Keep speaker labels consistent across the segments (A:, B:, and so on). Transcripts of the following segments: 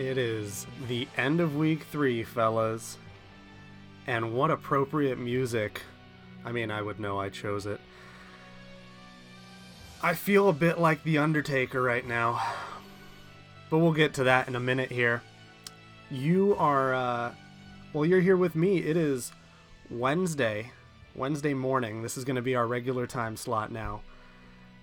A: It is the end of week three, fellas. And what appropriate music. I mean, I would know I chose it. I feel a bit like The Undertaker right now. But we'll get to that in a minute here. You are, uh, well, you're here with me. It is Wednesday, Wednesday morning. This is going to be our regular time slot now.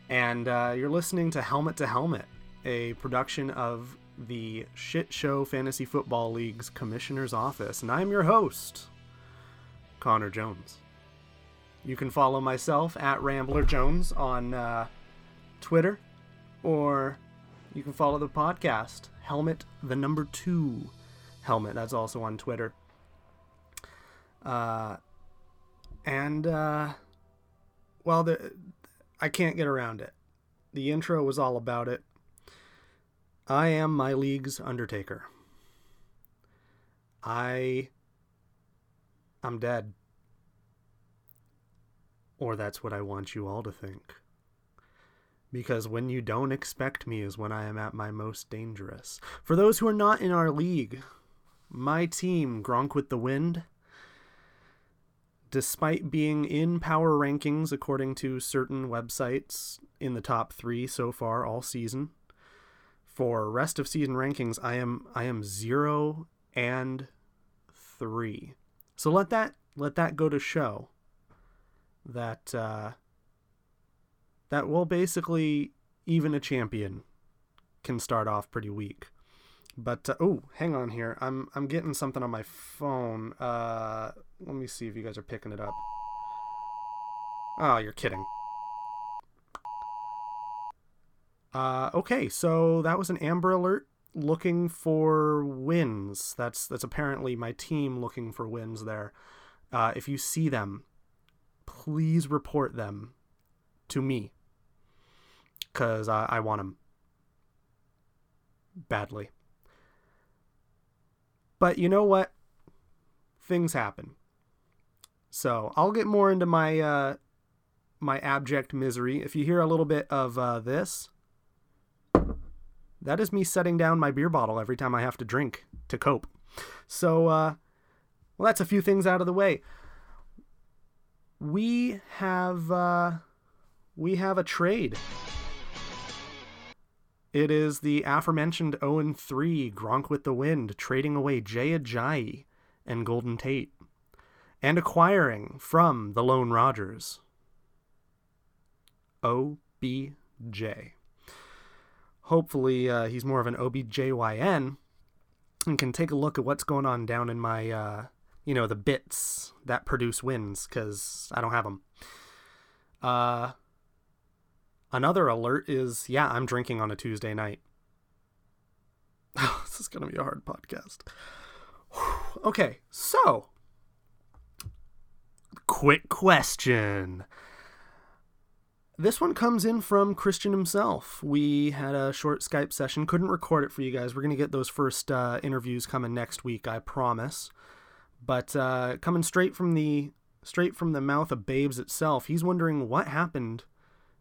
A: And uh, you're listening to Helmet to Helmet, a production of the Shit Show Fantasy Football League's Commissioner's Office. And I'm your host, Connor Jones. You can follow myself at Rambler Jones on uh, Twitter, or you can follow the podcast, Helmet the Number Two Helmet. That's also on Twitter. Uh, and, uh, well, the, I can't get around it. The intro was all about it. I am my league's Undertaker. I. I'm dead. Or that's what I want you all to think. Because when you don't expect me is when I am at my most dangerous. For those who are not in our league, my team, Gronk with the Wind, despite being in power rankings according to certain websites in the top three so far all season, for rest of season rankings, I am I am zero and three. So let that let that go to show that uh, that well basically even a champion can start off pretty weak. But uh, oh, hang on here. I'm I'm getting something on my phone. Uh, let me see if you guys are picking it up. Oh, you're kidding. Uh, okay, so that was an Amber Alert looking for wins. That's that's apparently my team looking for wins there. Uh, if you see them, please report them to me because I, I want them badly. But you know what? Things happen. So I'll get more into my uh, my abject misery. If you hear a little bit of uh, this, that is me setting down my beer bottle every time I have to drink to cope. So, uh, well, that's a few things out of the way. We have uh, we have a trade. It is the aforementioned 0 3 Gronk with the Wind trading away Jay Ajayi and Golden Tate and acquiring from the Lone Rogers OBJ hopefully uh, he's more of an OBJYN and can take a look at what's going on down in my, uh, you know, the bits that produce wins because I don't have them. Uh, another alert is yeah, I'm drinking on a Tuesday night. this is going to be a hard podcast. okay, so quick question. This one comes in from Christian himself. We had a short Skype session, couldn't record it for you guys. We're going to get those first uh, interviews coming next week, I promise. But uh, coming straight from the straight from the mouth of Babes itself, he's wondering what happened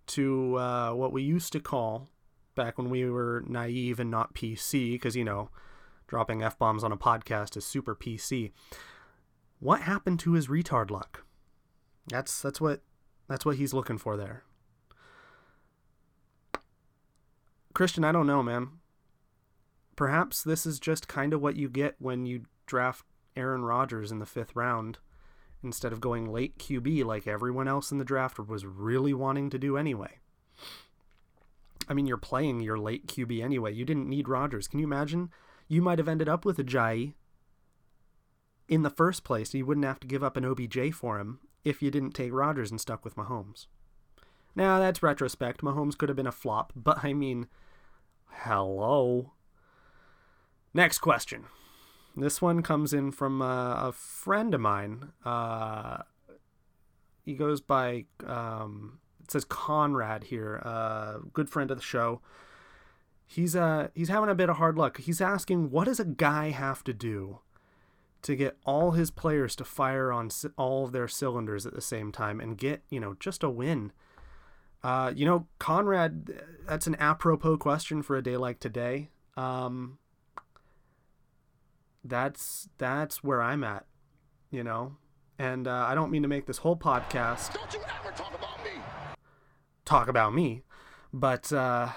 A: to uh, what we used to call back when we were naive and not PC, because you know, dropping f bombs on a podcast is super PC. What happened to his retard luck? That's that's what that's what he's looking for there. Christian, I don't know, man. Perhaps this is just kind of what you get when you draft Aaron Rodgers in the fifth round instead of going late QB like everyone else in the draft was really wanting to do anyway. I mean, you're playing your late QB anyway. You didn't need Rodgers. Can you imagine? You might have ended up with Ajayi in the first place. You wouldn't have to give up an OBJ for him if you didn't take Rodgers and stuck with Mahomes. Now, that's retrospect. Mahomes could have been a flop, but I mean, Hello. Next question. This one comes in from uh, a friend of mine. Uh, he goes by, um, it says Conrad here, uh, good friend of the show. He's uh he's having a bit of hard luck. He's asking, what does a guy have to do to get all his players to fire on all of their cylinders at the same time and get you know just a win? Uh, you know, Conrad, that's an apropos question for a day like today. Um, that's that's where I'm at, you know. And uh, I don't mean to make this whole podcast
B: Don't you ever talk about me.
A: talk about me, but uh,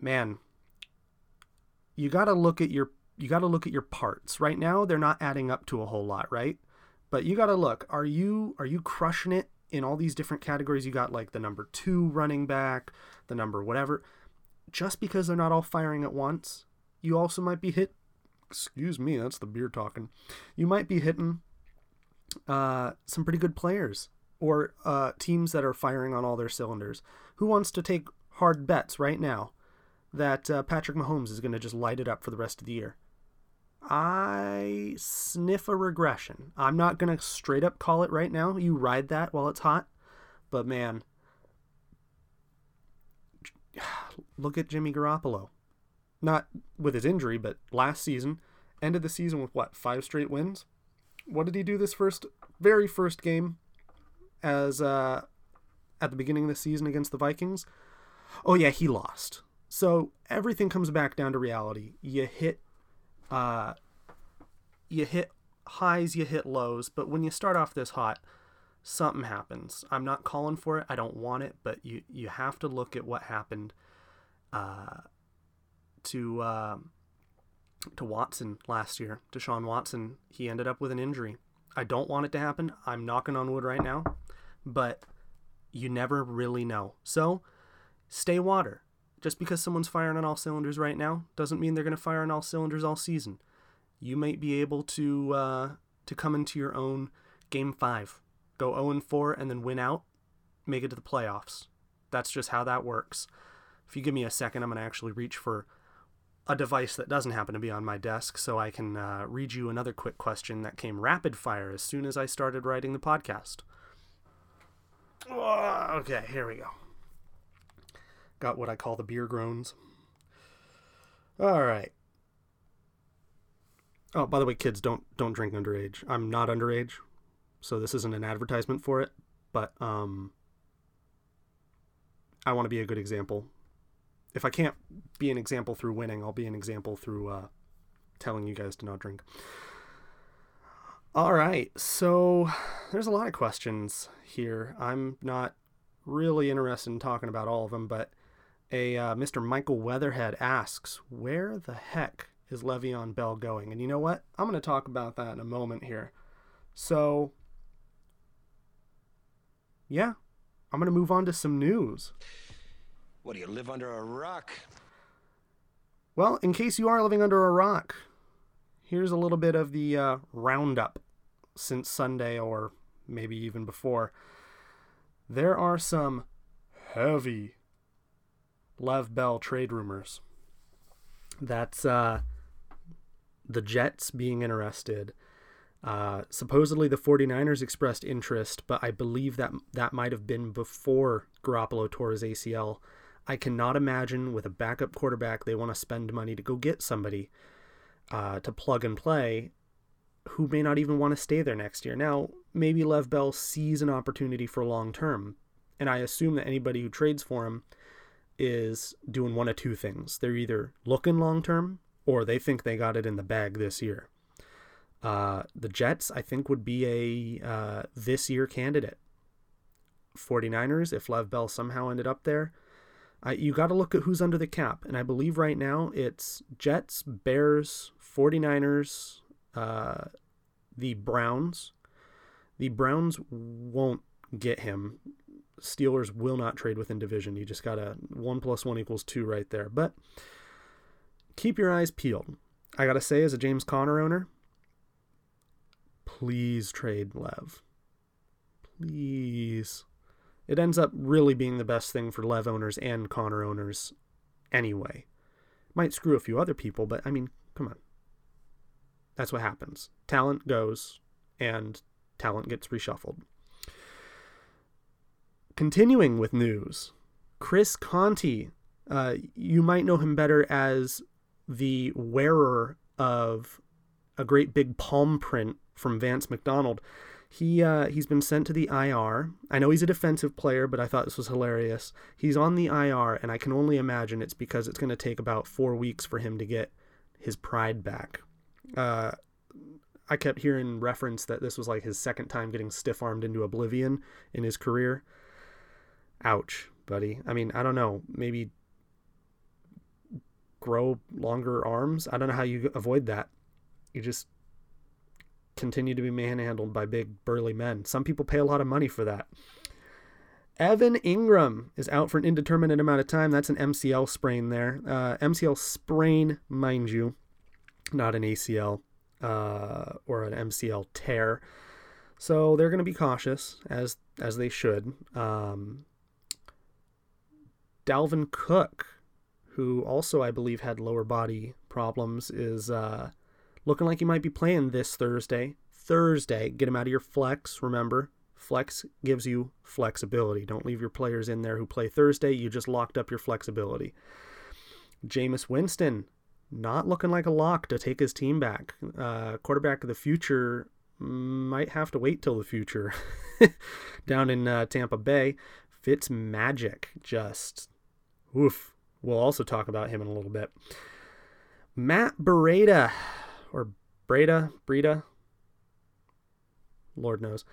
A: man, you got to look at your you got to look at your parts. Right now, they're not adding up to a whole lot, right? But you got to look. Are you are you crushing it in all these different categories? You got like the number two running back, the number whatever. Just because they're not all firing at once, you also might be hit. Excuse me, that's the beer talking. You might be hitting uh, some pretty good players or uh, teams that are firing on all their cylinders. Who wants to take hard bets right now that uh, Patrick Mahomes is going to just light it up for the rest of the year? I sniff a regression. I'm not going to straight up call it right now. You ride that while it's hot. But man, look at Jimmy Garoppolo. Not with his injury, but last season, ended the season with what, five straight wins? What did he do this first, very first game as uh, at the beginning of the season against the Vikings? Oh, yeah, he lost. So everything comes back down to reality. You hit uh, you hit highs, you hit lows, but when you start off this hot, something happens. I'm not calling for it. I don't want it, but you you have to look at what happened uh, to uh, to Watson last year. Deshaun Watson, he ended up with an injury. I don't want it to happen. I'm knocking on wood right now, but you never really know. So stay water. Just because someone's firing on all cylinders right now doesn't mean they're going to fire on all cylinders all season. You might be able to uh, to come into your own game five, go 0 4, and then win out, make it to the playoffs. That's just how that works. If you give me a second, I'm going to actually reach for a device that doesn't happen to be on my desk so I can uh, read you another quick question that came rapid fire as soon as I started writing the podcast. Okay, here we go. Got what I call the beer groans. All right. Oh, by the way, kids, don't don't drink underage. I'm not underage, so this isn't an advertisement for it. But um, I want to be a good example. If I can't be an example through winning, I'll be an example through uh, telling you guys to not drink. All right, so there's a lot of questions here. I'm not really interested in talking about all of them, but a uh, Mr. Michael Weatherhead asks, "Where the heck is Le'Veon Bell going?" And you know what? I'm going to talk about that in a moment here. So, yeah, I'm going to move on to some news.
B: What do you live under a rock?
A: Well, in case you are living under a rock, here's a little bit of the uh, roundup since Sunday, or maybe even before. There are some heavy Lev Bell trade rumors. That's uh, the Jets being interested. Uh, supposedly the 49ers expressed interest, but I believe that that might have been before Garoppolo tore his ACL. I cannot imagine with a backup quarterback they want to spend money to go get somebody uh, to plug and play who may not even want to stay there next year. Now, maybe Lev Bell sees an opportunity for long term, and I assume that anybody who trades for him is doing one of two things. They're either looking long term or they think they got it in the bag this year. Uh, the Jets, I think, would be a uh, this year candidate. 49ers, if Lev Bell somehow ended up there, uh, you got to look at who's under the cap. And I believe right now it's Jets, Bears, 49ers, uh, the Browns. The Browns won't get him. Steelers will not trade within division. You just got a one plus one equals two right there. But keep your eyes peeled. I got to say, as a James Conner owner, please trade Lev. Please. It ends up really being the best thing for Lev owners and Conner owners anyway. Might screw a few other people, but I mean, come on. That's what happens. Talent goes, and talent gets reshuffled. Continuing with news, Chris Conte. Uh, you might know him better as the wearer of a great big palm print from Vance McDonald. He uh, he's been sent to the IR. I know he's a defensive player, but I thought this was hilarious. He's on the IR, and I can only imagine it's because it's going to take about four weeks for him to get his pride back. Uh, I kept hearing reference that this was like his second time getting stiff armed into oblivion in his career. Ouch, buddy. I mean, I don't know. Maybe grow longer arms. I don't know how you avoid that. You just continue to be manhandled by big burly men. Some people pay a lot of money for that. Evan Engram is out for an indeterminate amount of time. That's an MCL sprain there. Uh, MCL sprain, mind you, not an ACL uh, or an MCL tear. So they're going to be cautious, as as they should. Um, Dalvin Cook, who also I believe had lower body problems, is uh, looking like he might be playing this Thursday. Thursday, get him out of your flex. Remember, flex gives you flexibility. Don't leave your players in there who play Thursday. You just locked up your flexibility. Jameis Winston, not looking like a lock to take his team back. Uh, quarterback of the future might have to wait till the future. Down in uh, Tampa Bay, Fitz Magic just oof. We'll also talk about him in a little bit. Matt Breida, or Breda, Breda, Lord knows.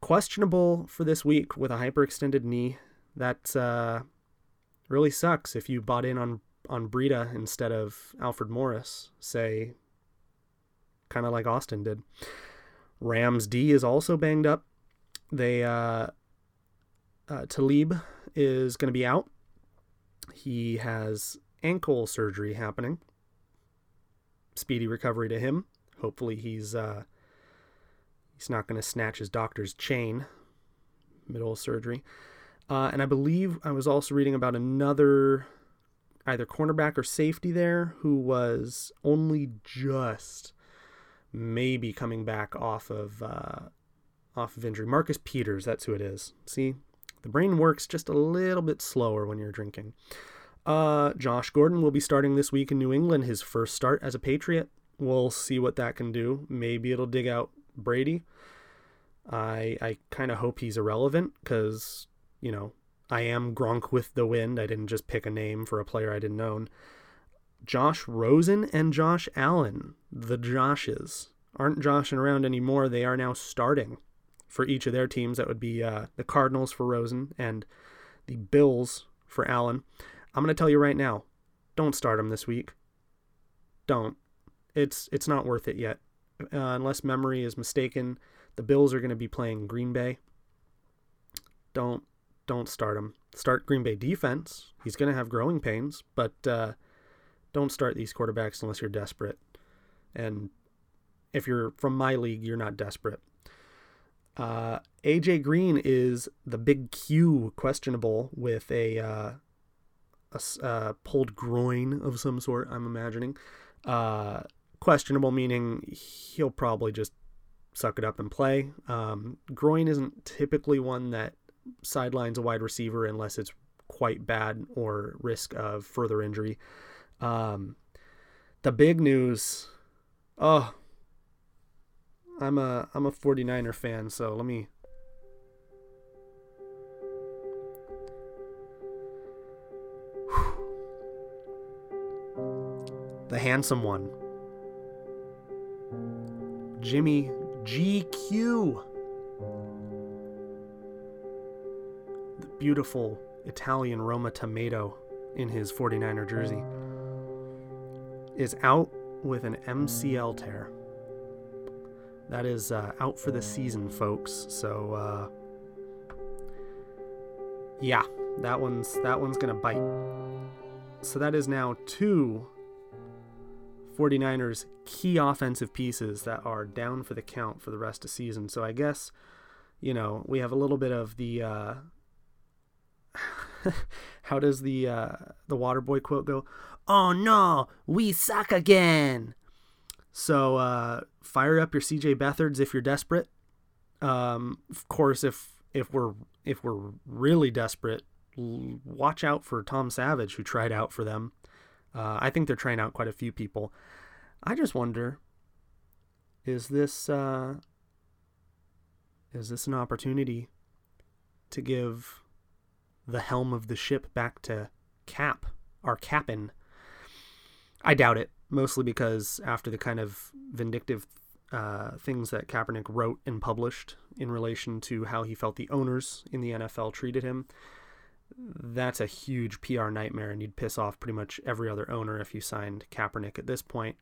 A: Questionable for this week with a hyperextended knee. That uh, really sucks if you bought in on on Breida instead of Alfred Morris, say, kind of like Austin did. Rams D is also banged up. They uh, uh, Talib is going to be out. He has ankle surgery happening. Speedy recovery to him. Hopefully he's uh, he's not going to snatch his doctor's chain middle of surgery. Uh, and I believe I was also reading about another either cornerback or safety there who was only just maybe coming back off of uh, off of injury. Marcus Peters, that's who it is. See, the brain works just a little bit slower when you're drinking. Uh, Josh Gordon will be starting this week in New England, his first start as a Patriot. We'll see what that can do. Maybe it'll dig out Brady. I I kind of hope he's irrelevant because you know I am Gronk with the wind. I didn't just pick a name for a player I didn't own. Josh Rosen and Josh Allen, the Joshes, aren't joshing around anymore. They are now starting for each of their teams. That would be uh, the Cardinals for Rosen and the Bills for Allen. I'm going to tell you right now, don't start them this week. Don't. It's it's not worth it yet. Uh, unless memory is mistaken, the Bills are going to be playing Green Bay. Don't don't start him. Start Green Bay defense. He's going to have growing pains, but uh, don't start these quarterbacks unless you're desperate. And if you're from my league, you're not desperate. Uh, AJ Green is the big Q questionable with a, uh, a uh, pulled groin of some sort. I'm imagining. Uh, questionable meaning he'll probably just suck it up and play. Um, groin isn't typically one that sidelines a wide receiver unless it's quite bad or risk of further injury. Um, the big news, oh, I'm a I'm a 49er fan, so let me the handsome one. Jimmy GQ The beautiful Italian Roma tomato in his 49er jersey, is out with an MCL tear. That is uh, out for the season, folks. So, uh, yeah, that one's that one's gonna bite. So that is now two 49ers key offensive pieces that are down for the count for the rest of season. So I guess, you know, we have a little bit of the uh, how does the uh, the Waterboy quote go? Oh no, we suck again. So uh, fire up your CJ Beathard's if you're desperate. Um, of course, if if we're if we're really desperate, watch out for Tom Savage who tried out for them. Uh, I think they're trying out quite a few people. I just wonder, is this uh, is this an opportunity to give the helm of the ship back to Cap, our Cap'n. I doubt it, mostly because after the kind of vindictive uh, things that Kaepernick wrote and published in relation to how he felt the owners in the NFL treated him. That's a huge PR nightmare, and you'd piss off pretty much every other owner if you signed Kaepernick at this point.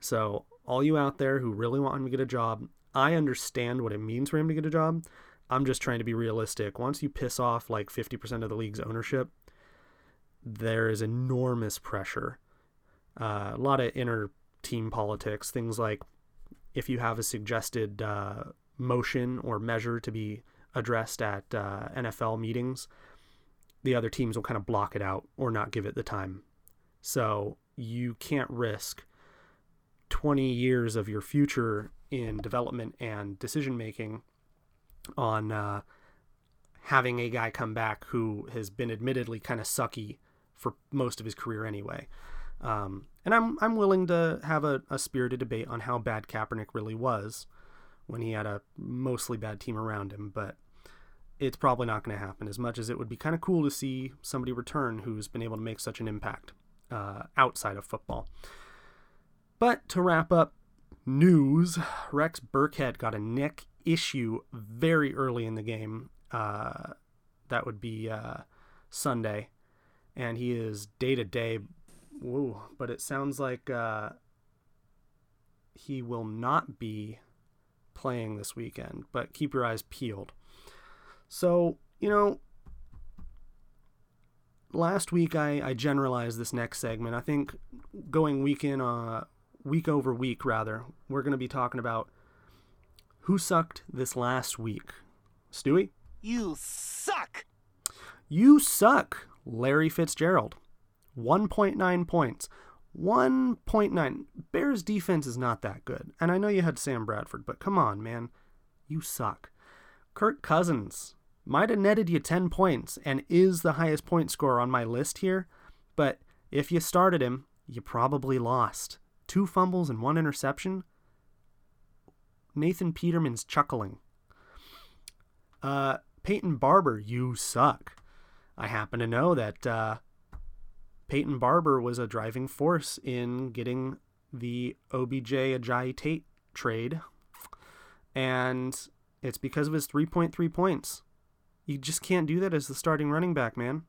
A: So, all you out there who really want him to get a job, I understand what it means for him to get a job. I'm just trying to be realistic. Once you piss off like 50% of the league's ownership, there is enormous pressure. Uh, a lot of inner team politics, things like if you have a suggested uh, motion or measure to be addressed at uh, NFL meetings, the other teams will kind of block it out or not give it the time. So you can't risk 20 years of your future in development and decision making on uh, having a guy come back who has been admittedly kind of sucky for most of his career anyway. Um, and I'm I'm willing to have a, a spirited debate on how bad Kaepernick really was when he had a mostly bad team around him, but it's probably not going to happen as much as it would be kind of cool to see somebody return who's been able to make such an impact uh, outside of football. But to wrap up news, Rex Burkhead got a neck issue very early in the game. Uh, that would be uh, Sunday, and he is day to day Woo, but it sounds like uh, he will not be playing this weekend, but keep your eyes peeled. So, you know, last week I, I generalized this next segment. I think going week in, uh, week over week, rather, we're going to be talking about who sucked this last week. Stewie?
C: You suck!
A: You suck, Larry Fitzgerald. 1.9 points. 1.9. Bears defense is not that good. And I know you had Sam Bradford, but come on, man. You suck. Kirk Cousins might have netted you 10 points and is the highest point scorer on my list here, but if you started him, you probably lost. Two fumbles and one interception. Nathan Peterman's chuckling. Uh, Peyton Barber, you suck. I happen to know that uh, Peyton Barber was a driving force in getting the OBJ Ajayi Tate trade. And it's because of his 3.3 points. You just can't do that as the starting running back, man.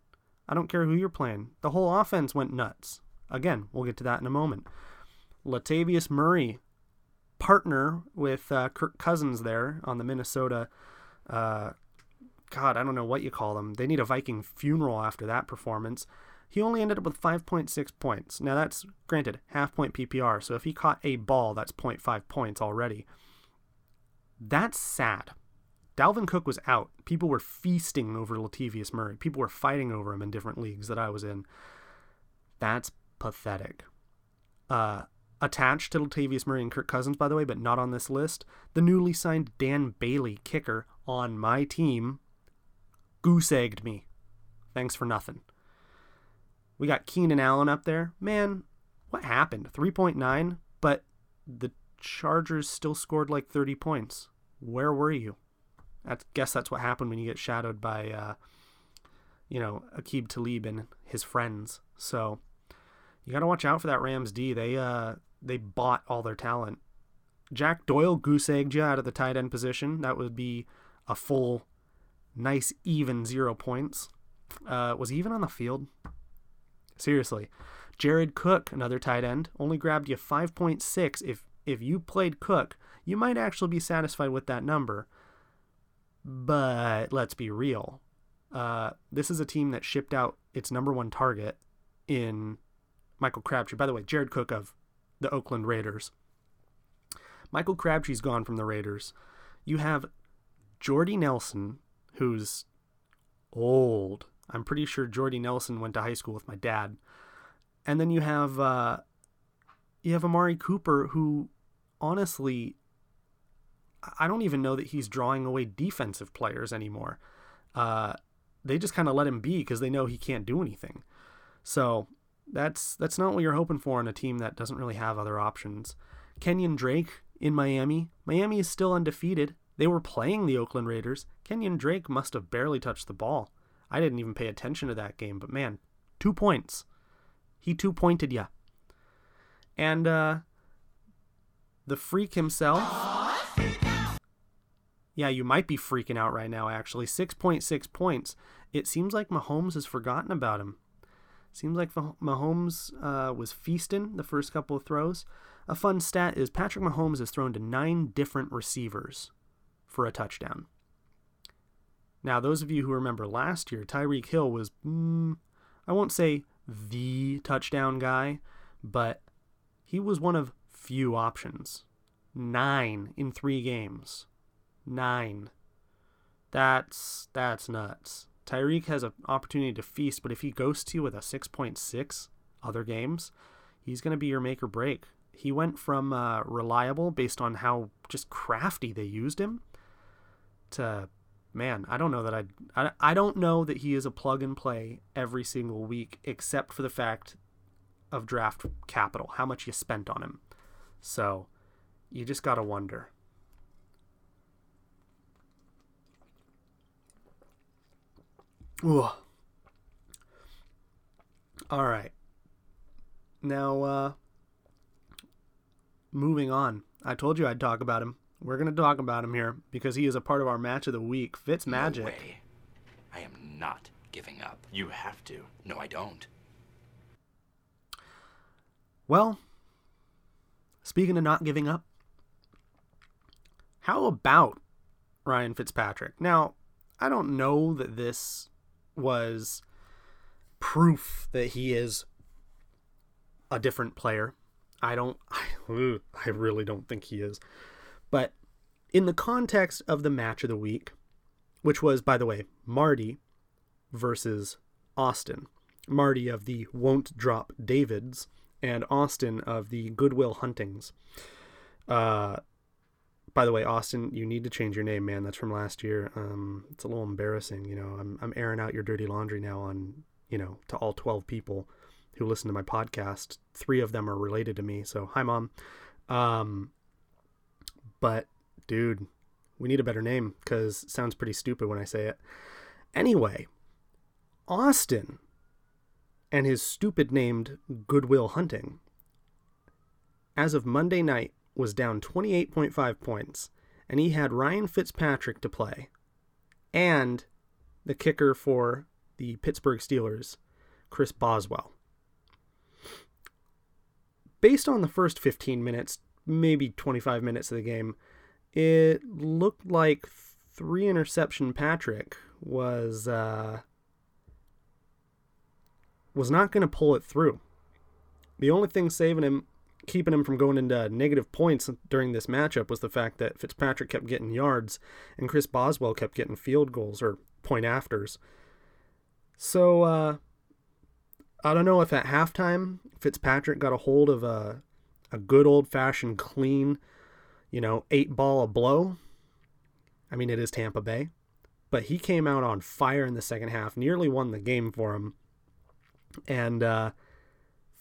A: I don't care who you're playing. The whole offense went nuts. Again, we'll get to that in a moment. Latavius Murray, partner with uh, Kirk Cousins there on the Minnesota. Uh, God, I don't know what you call them. They need a Viking funeral after that performance. He only ended up with 5.6 points. Now, that's granted half point PPR, so if he caught a ball, that's 0.5 points already. That's sad. Dalvin Cook was out. People were feasting over Latavius Murray. People were fighting over him in different leagues that I was in. That's pathetic. Uh, attached to Latavius Murray and Kirk Cousins, by the way, but not on this list, the newly signed Dan Bailey, kicker on my team, goose egged me. Thanks for nothing. We got Keenan Allen up there. Man, what happened? 3.9, but the Chargers still scored like 30 points. Where were you? I guess that's what happened when you get shadowed by, uh, you know, Aqib Talib and his friends. So you got to watch out for that Rams D. They uh they bought all their talent. Jack Doyle goose egged you out of the tight end position. That would be a full, nice even zero points. Uh, was he even on the field? Seriously. Jared Cook, another tight end, only grabbed you 5.6. If if you played Cook, you might actually be satisfied with that number. But let's be real. Uh, this is a team that shipped out its number one target in Michael Crabtree. By the way, Jared Cook of the Oakland Raiders. Michael Crabtree's gone from the Raiders. You have Jordy Nelson, who's old. I'm pretty sure Jordy Nelson went to high school with my dad. And then you have uh, you have Amari Cooper, who honestly, I don't even know that he's drawing away defensive players anymore. Uh, they just kind of let him be because they know he can't do anything. So that's that's not what you're hoping for in a team that doesn't really have other options. Kenyan Drake in Miami. Miami is still undefeated. They were playing the Oakland Raiders. Kenyan Drake must have barely touched the ball. I didn't even pay attention to that game, but man, two points. He two pointed ya. And uh, the freak himself. Yeah, you might be freaking out right now, actually. 6.6 points. It seems like Mahomes has forgotten about him. Seems like Mahomes uh, was feasting the first couple of throws. A fun stat is Patrick Mahomes has thrown to nine different receivers for a touchdown. Now, those of you who remember last year, Tyreek Hill was, mm, I won't say the touchdown guy, but he was one of few options. Nine in three games. Nine. That's that's nuts. Tyreek has an opportunity to feast, but if he ghosts you with a 6.6 other games, he's going to be your make or break. He went from uh, reliable based on how just crafty they used him to man, I don't know that I'd, I I don't know that he is a plug and play every single week, except for the fact of draft capital, how much you spent on him. So you just gotta wonder. Ooh. All right. Now, uh, moving on. I told you I'd talk about him. We're going to talk about him here because he is a part of our match of the week. Fitz Magic. No way.
B: I am not giving up.
D: You have to.
B: No, I don't.
A: Well, speaking of not giving up, how about Ryan Fitzpatrick? Now, I don't know that this was proof that he is a different player. I don't I, I really don't think he is. But in the context of the match of the week, which was, by the way, Marty versus Austin. Marty of the Won't Drop Davids and Austin of the Goodwill Huntings. Uh, by the way, Austin, you need to change your name, man. That's from last year. Um, it's a little embarrassing. You know, I'm, I'm airing out your dirty laundry now on, you know, to all 12 people who listen to my podcast. Three of them are related to me. So, hi, mom. Um, but dude, we need a better name because sounds pretty stupid when I say it. Anyway, Austin and his stupid named Goodwill Hunting, as of Monday night, was down 28.5 points, and he had Ryan Fitzpatrick to play and the kicker for the Pittsburgh Steelers, Chris Boswell. Based on the first 15 minutes, maybe 25 minutes of the game, it looked like three interception Patrick was uh, was not going to pull it through. The only thing saving him, keeping him from going into negative points during this matchup was the fact that Fitzpatrick kept getting yards and Chris Boswell kept getting field goals or point afters. So uh, I don't know if at halftime Fitzpatrick got a hold of a a good old fashioned clean, you know, eight ball a blow. I mean, it is Tampa Bay, but he came out on fire in the second half, nearly won the game for him, and uh,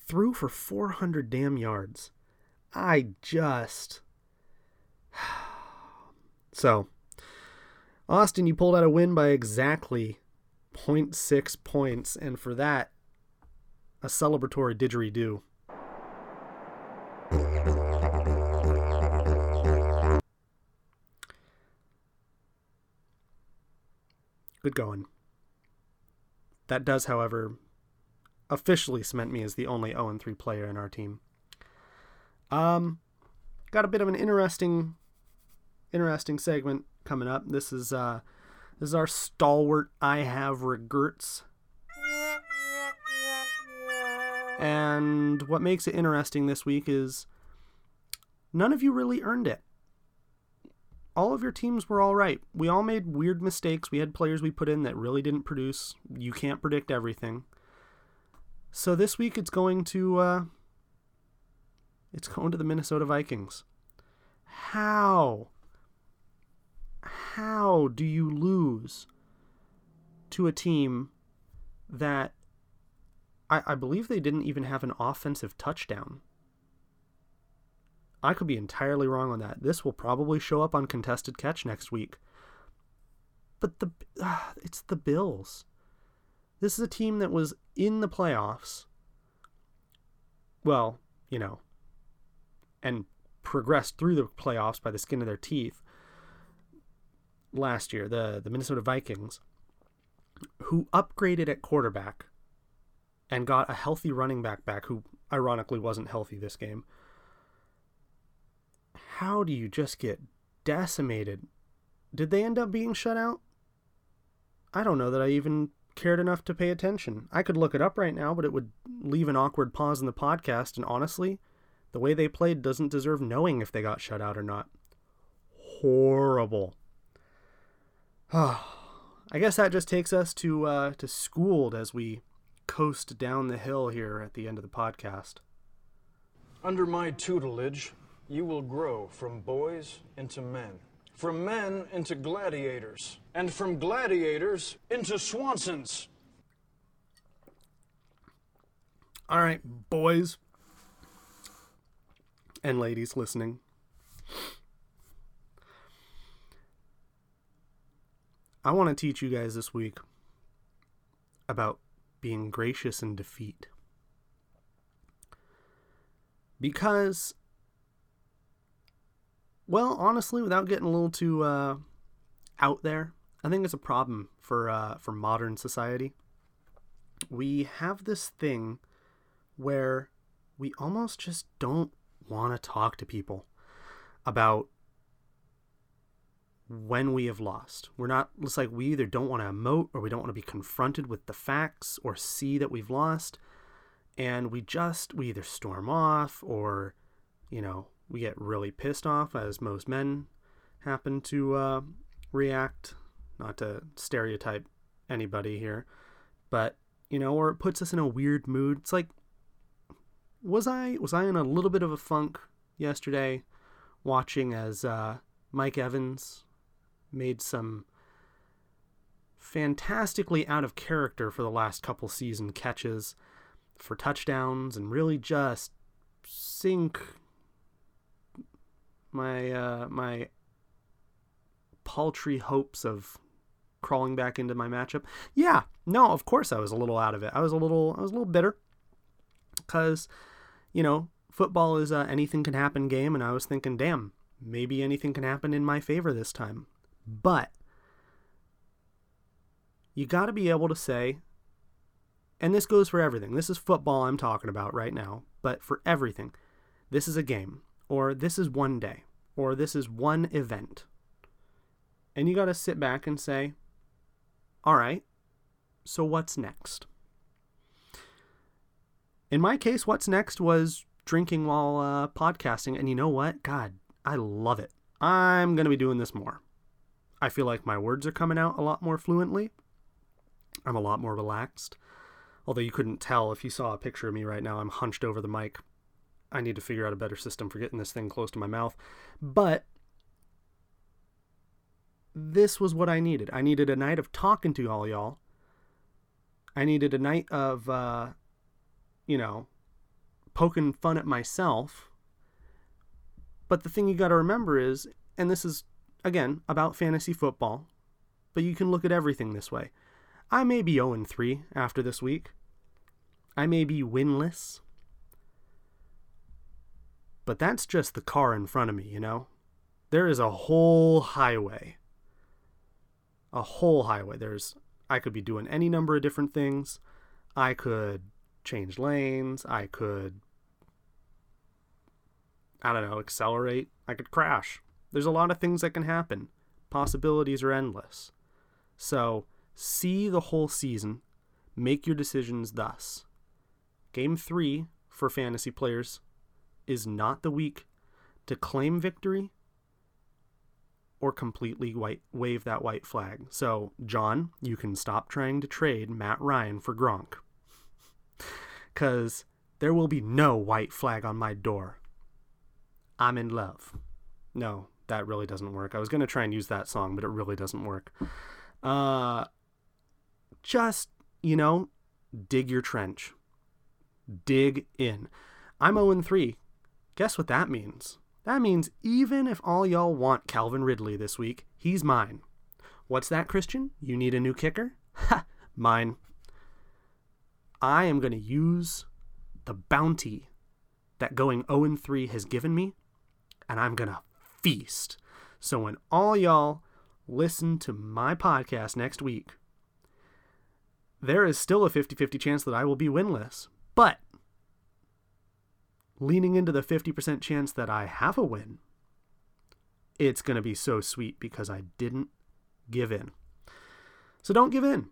A: threw for 400 damn yards. I just. so, Austin, you pulled out a win by exactly 0.6 points, and for that, a celebratory didgeridoo. Good going. That does, however, officially cement me as the only 0 3 player in our team. Um, got a bit of an interesting, interesting segment coming up. This is uh, this is our stalwart. I have regrets. And what makes it interesting this week is none of you really earned it all of your teams were all right. We all made weird mistakes. We had players we put in that really didn't produce. You can't predict everything. So this week it's going to uh, it's going to the Minnesota Vikings. How how do you lose to a team that I, I believe they didn't even have an offensive touchdown? I could be entirely wrong on that. This will probably show up on contested catch next week. But the uh, it's the Bills. This is a team that was in the playoffs. Well, you know, and progressed through the playoffs by the skin of their teeth last year, the, the Minnesota Vikings, who upgraded at quarterback and got a healthy running back back who ironically wasn't healthy this game. How do you just get decimated? Did they end up being shut out? I don't know that I even cared enough to pay attention. I could look it up right now, but it would leave an awkward pause in the podcast, and honestly, the way they played doesn't deserve knowing if they got shut out or not. Horrible. I guess that just takes us to uh, to schooled as we coast down the hill here at the end of the podcast.
D: Under my tutelage, you will grow from boys into men, from men into gladiators, and from gladiators into Swansons.
A: All right, boys and ladies listening. I want to teach you guys this week about being gracious in defeat. Because, well, honestly, without getting a little too uh, out there, I think it's a problem for uh, for modern society. We have this thing where we almost just don't want to talk to people about when we have lost. We're not, it's like we either don't want to emote or we don't want to be confronted with the facts or see that we've lost. And we just, we either storm off or, you know, we get really pissed off, as most men happen to uh, react. Not to stereotype anybody here, but, you know, or it puts us in a weird mood. It's like, was I was I in a little bit of a funk yesterday watching as uh, Mike Evans made some fantastically out of character for the last couple season catches for touchdowns and really just sink my uh, my paltry hopes of crawling back into my matchup. Yeah, no, of course I was a little out of it. I was a little I was a little bitter because you know football is a anything can happen game, and I was thinking, damn, maybe anything can happen in my favor this time. But you got to be able to say, and this goes for everything. This is football I'm talking about right now, but for everything, this is a game, or this is one day, or this is one event. And you got to sit back and say, all right, so what's next? In my case, what's next was drinking while uh, podcasting. And you know what? God, I love it. I'm going to be doing this more. I feel like my words are coming out a lot more fluently. I'm a lot more relaxed. Although you couldn't tell if you saw a picture of me right now, I'm hunched over the mic. I need to figure out a better system for getting this thing close to my mouth. But this was what I needed. I needed a night of talking to all y'all. I needed a night of, uh, you know, poking fun at myself. But the thing you got to remember is, and this is again, about fantasy football, but you can look at everything this way. I may be 0 3 after this week. I may be winless. But that's just the car in front of me, you know? There is a whole highway. A whole highway. There's I could be doing any number of different things. I could change lanes. I could I don't know, accelerate. I could crash. There's a lot of things that can happen. Possibilities are endless. So, see the whole season, make your decisions thus. Game 3 for fantasy players is not the week to claim victory or completely white, wave that white flag. So, John, you can stop trying to trade Matt Ryan for Gronk. Because there will be no white flag on my door. I'm in love. No, that really doesn't work. I was going to try and use that song, but it really doesn't work. Uh, just, you know, dig your trench. Dig in. I'm 0 3. Guess what that means? That means even if all y'all want Calvin Ridley this week, he's mine. What's that, Christian? You need a new kicker? Ha! Mine. I am going to use the bounty that going 0 3 has given me and I'm going to feast. So when all y'all listen to my podcast next week, there is still a 50 50 chance that I will be winless. But leaning into the 50% chance that I have a win, it's going to be so sweet because I didn't give in. So don't give in.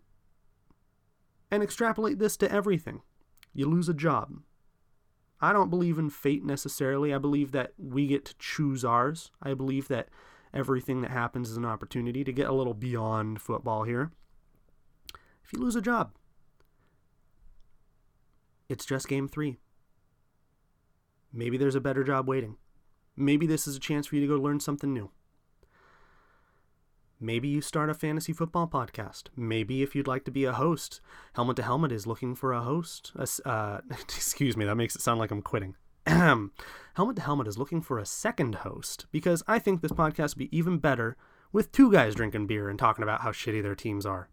A: And extrapolate this to everything. You lose a job. I don't believe in fate necessarily. I believe that we get to choose ours. I believe that everything that happens is an opportunity to get a little beyond football here. If you lose a job, it's just game three. Maybe there's a better job waiting. Maybe this is a chance for you to go learn something new. Maybe you start a fantasy football podcast. Maybe if you'd like to be a host, Helmet to Helmet is looking for a host. Uh, excuse me, that makes it sound like I'm quitting. Helmet to Helmet is looking for a second host because I think this podcast would be even better with two guys drinking beer and talking about how shitty their teams are.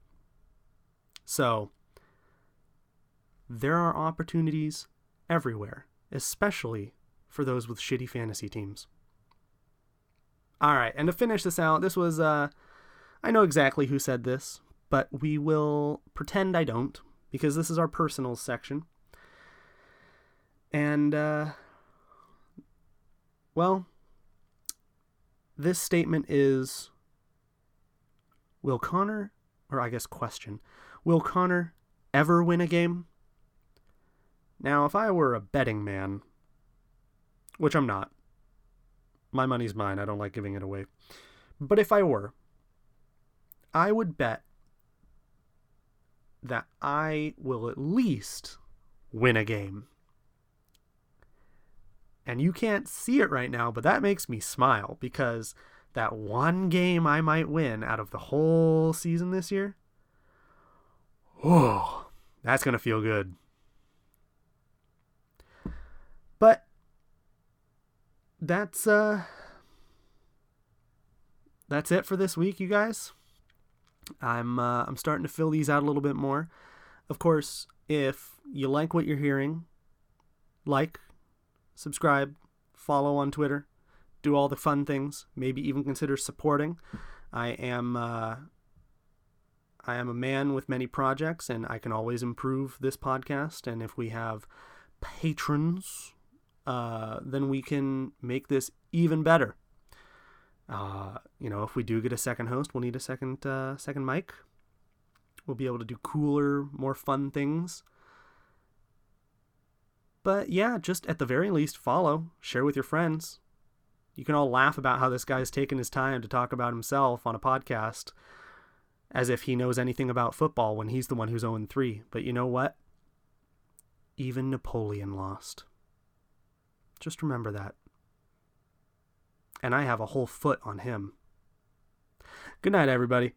A: So, there are opportunities everywhere, especially for those with shitty fantasy teams. All right, and to finish this out, this was uh I know exactly who said this, but we will pretend I don't because this is our personal section. And uh well, this statement is Will Connor, or I guess question, will Connor ever win a game? Now, if I were a betting man, which I'm not, my money's mine, I don't like giving it away. But if I were, I would bet that I will at least win a game. And you can't see it right now, but that makes me smile because that one game I might win out of the whole season this year, oh, that's going to feel good. But that's uh that's it for this week, you guys. I'm uh, I'm starting to fill these out a little bit more. Of course, if you like what you're hearing, like, subscribe, follow on Twitter, do all the fun things. Maybe even consider supporting. I am uh, I am a man with many projects, and I can always improve this podcast. And if we have patrons, uh, then we can make this even better. Uh, you know, if we do get a second host, we'll need a second uh, second mic. We'll be able to do cooler, more fun things. But yeah, just at the very least, follow, share with your friends. You can all laugh about how this guy's taken his time to talk about himself on a podcast as if he knows anything about football when he's the one who's 0 3. But you know what? Even Napoleon lost. Just remember that and I have a whole foot on him. Good night, everybody.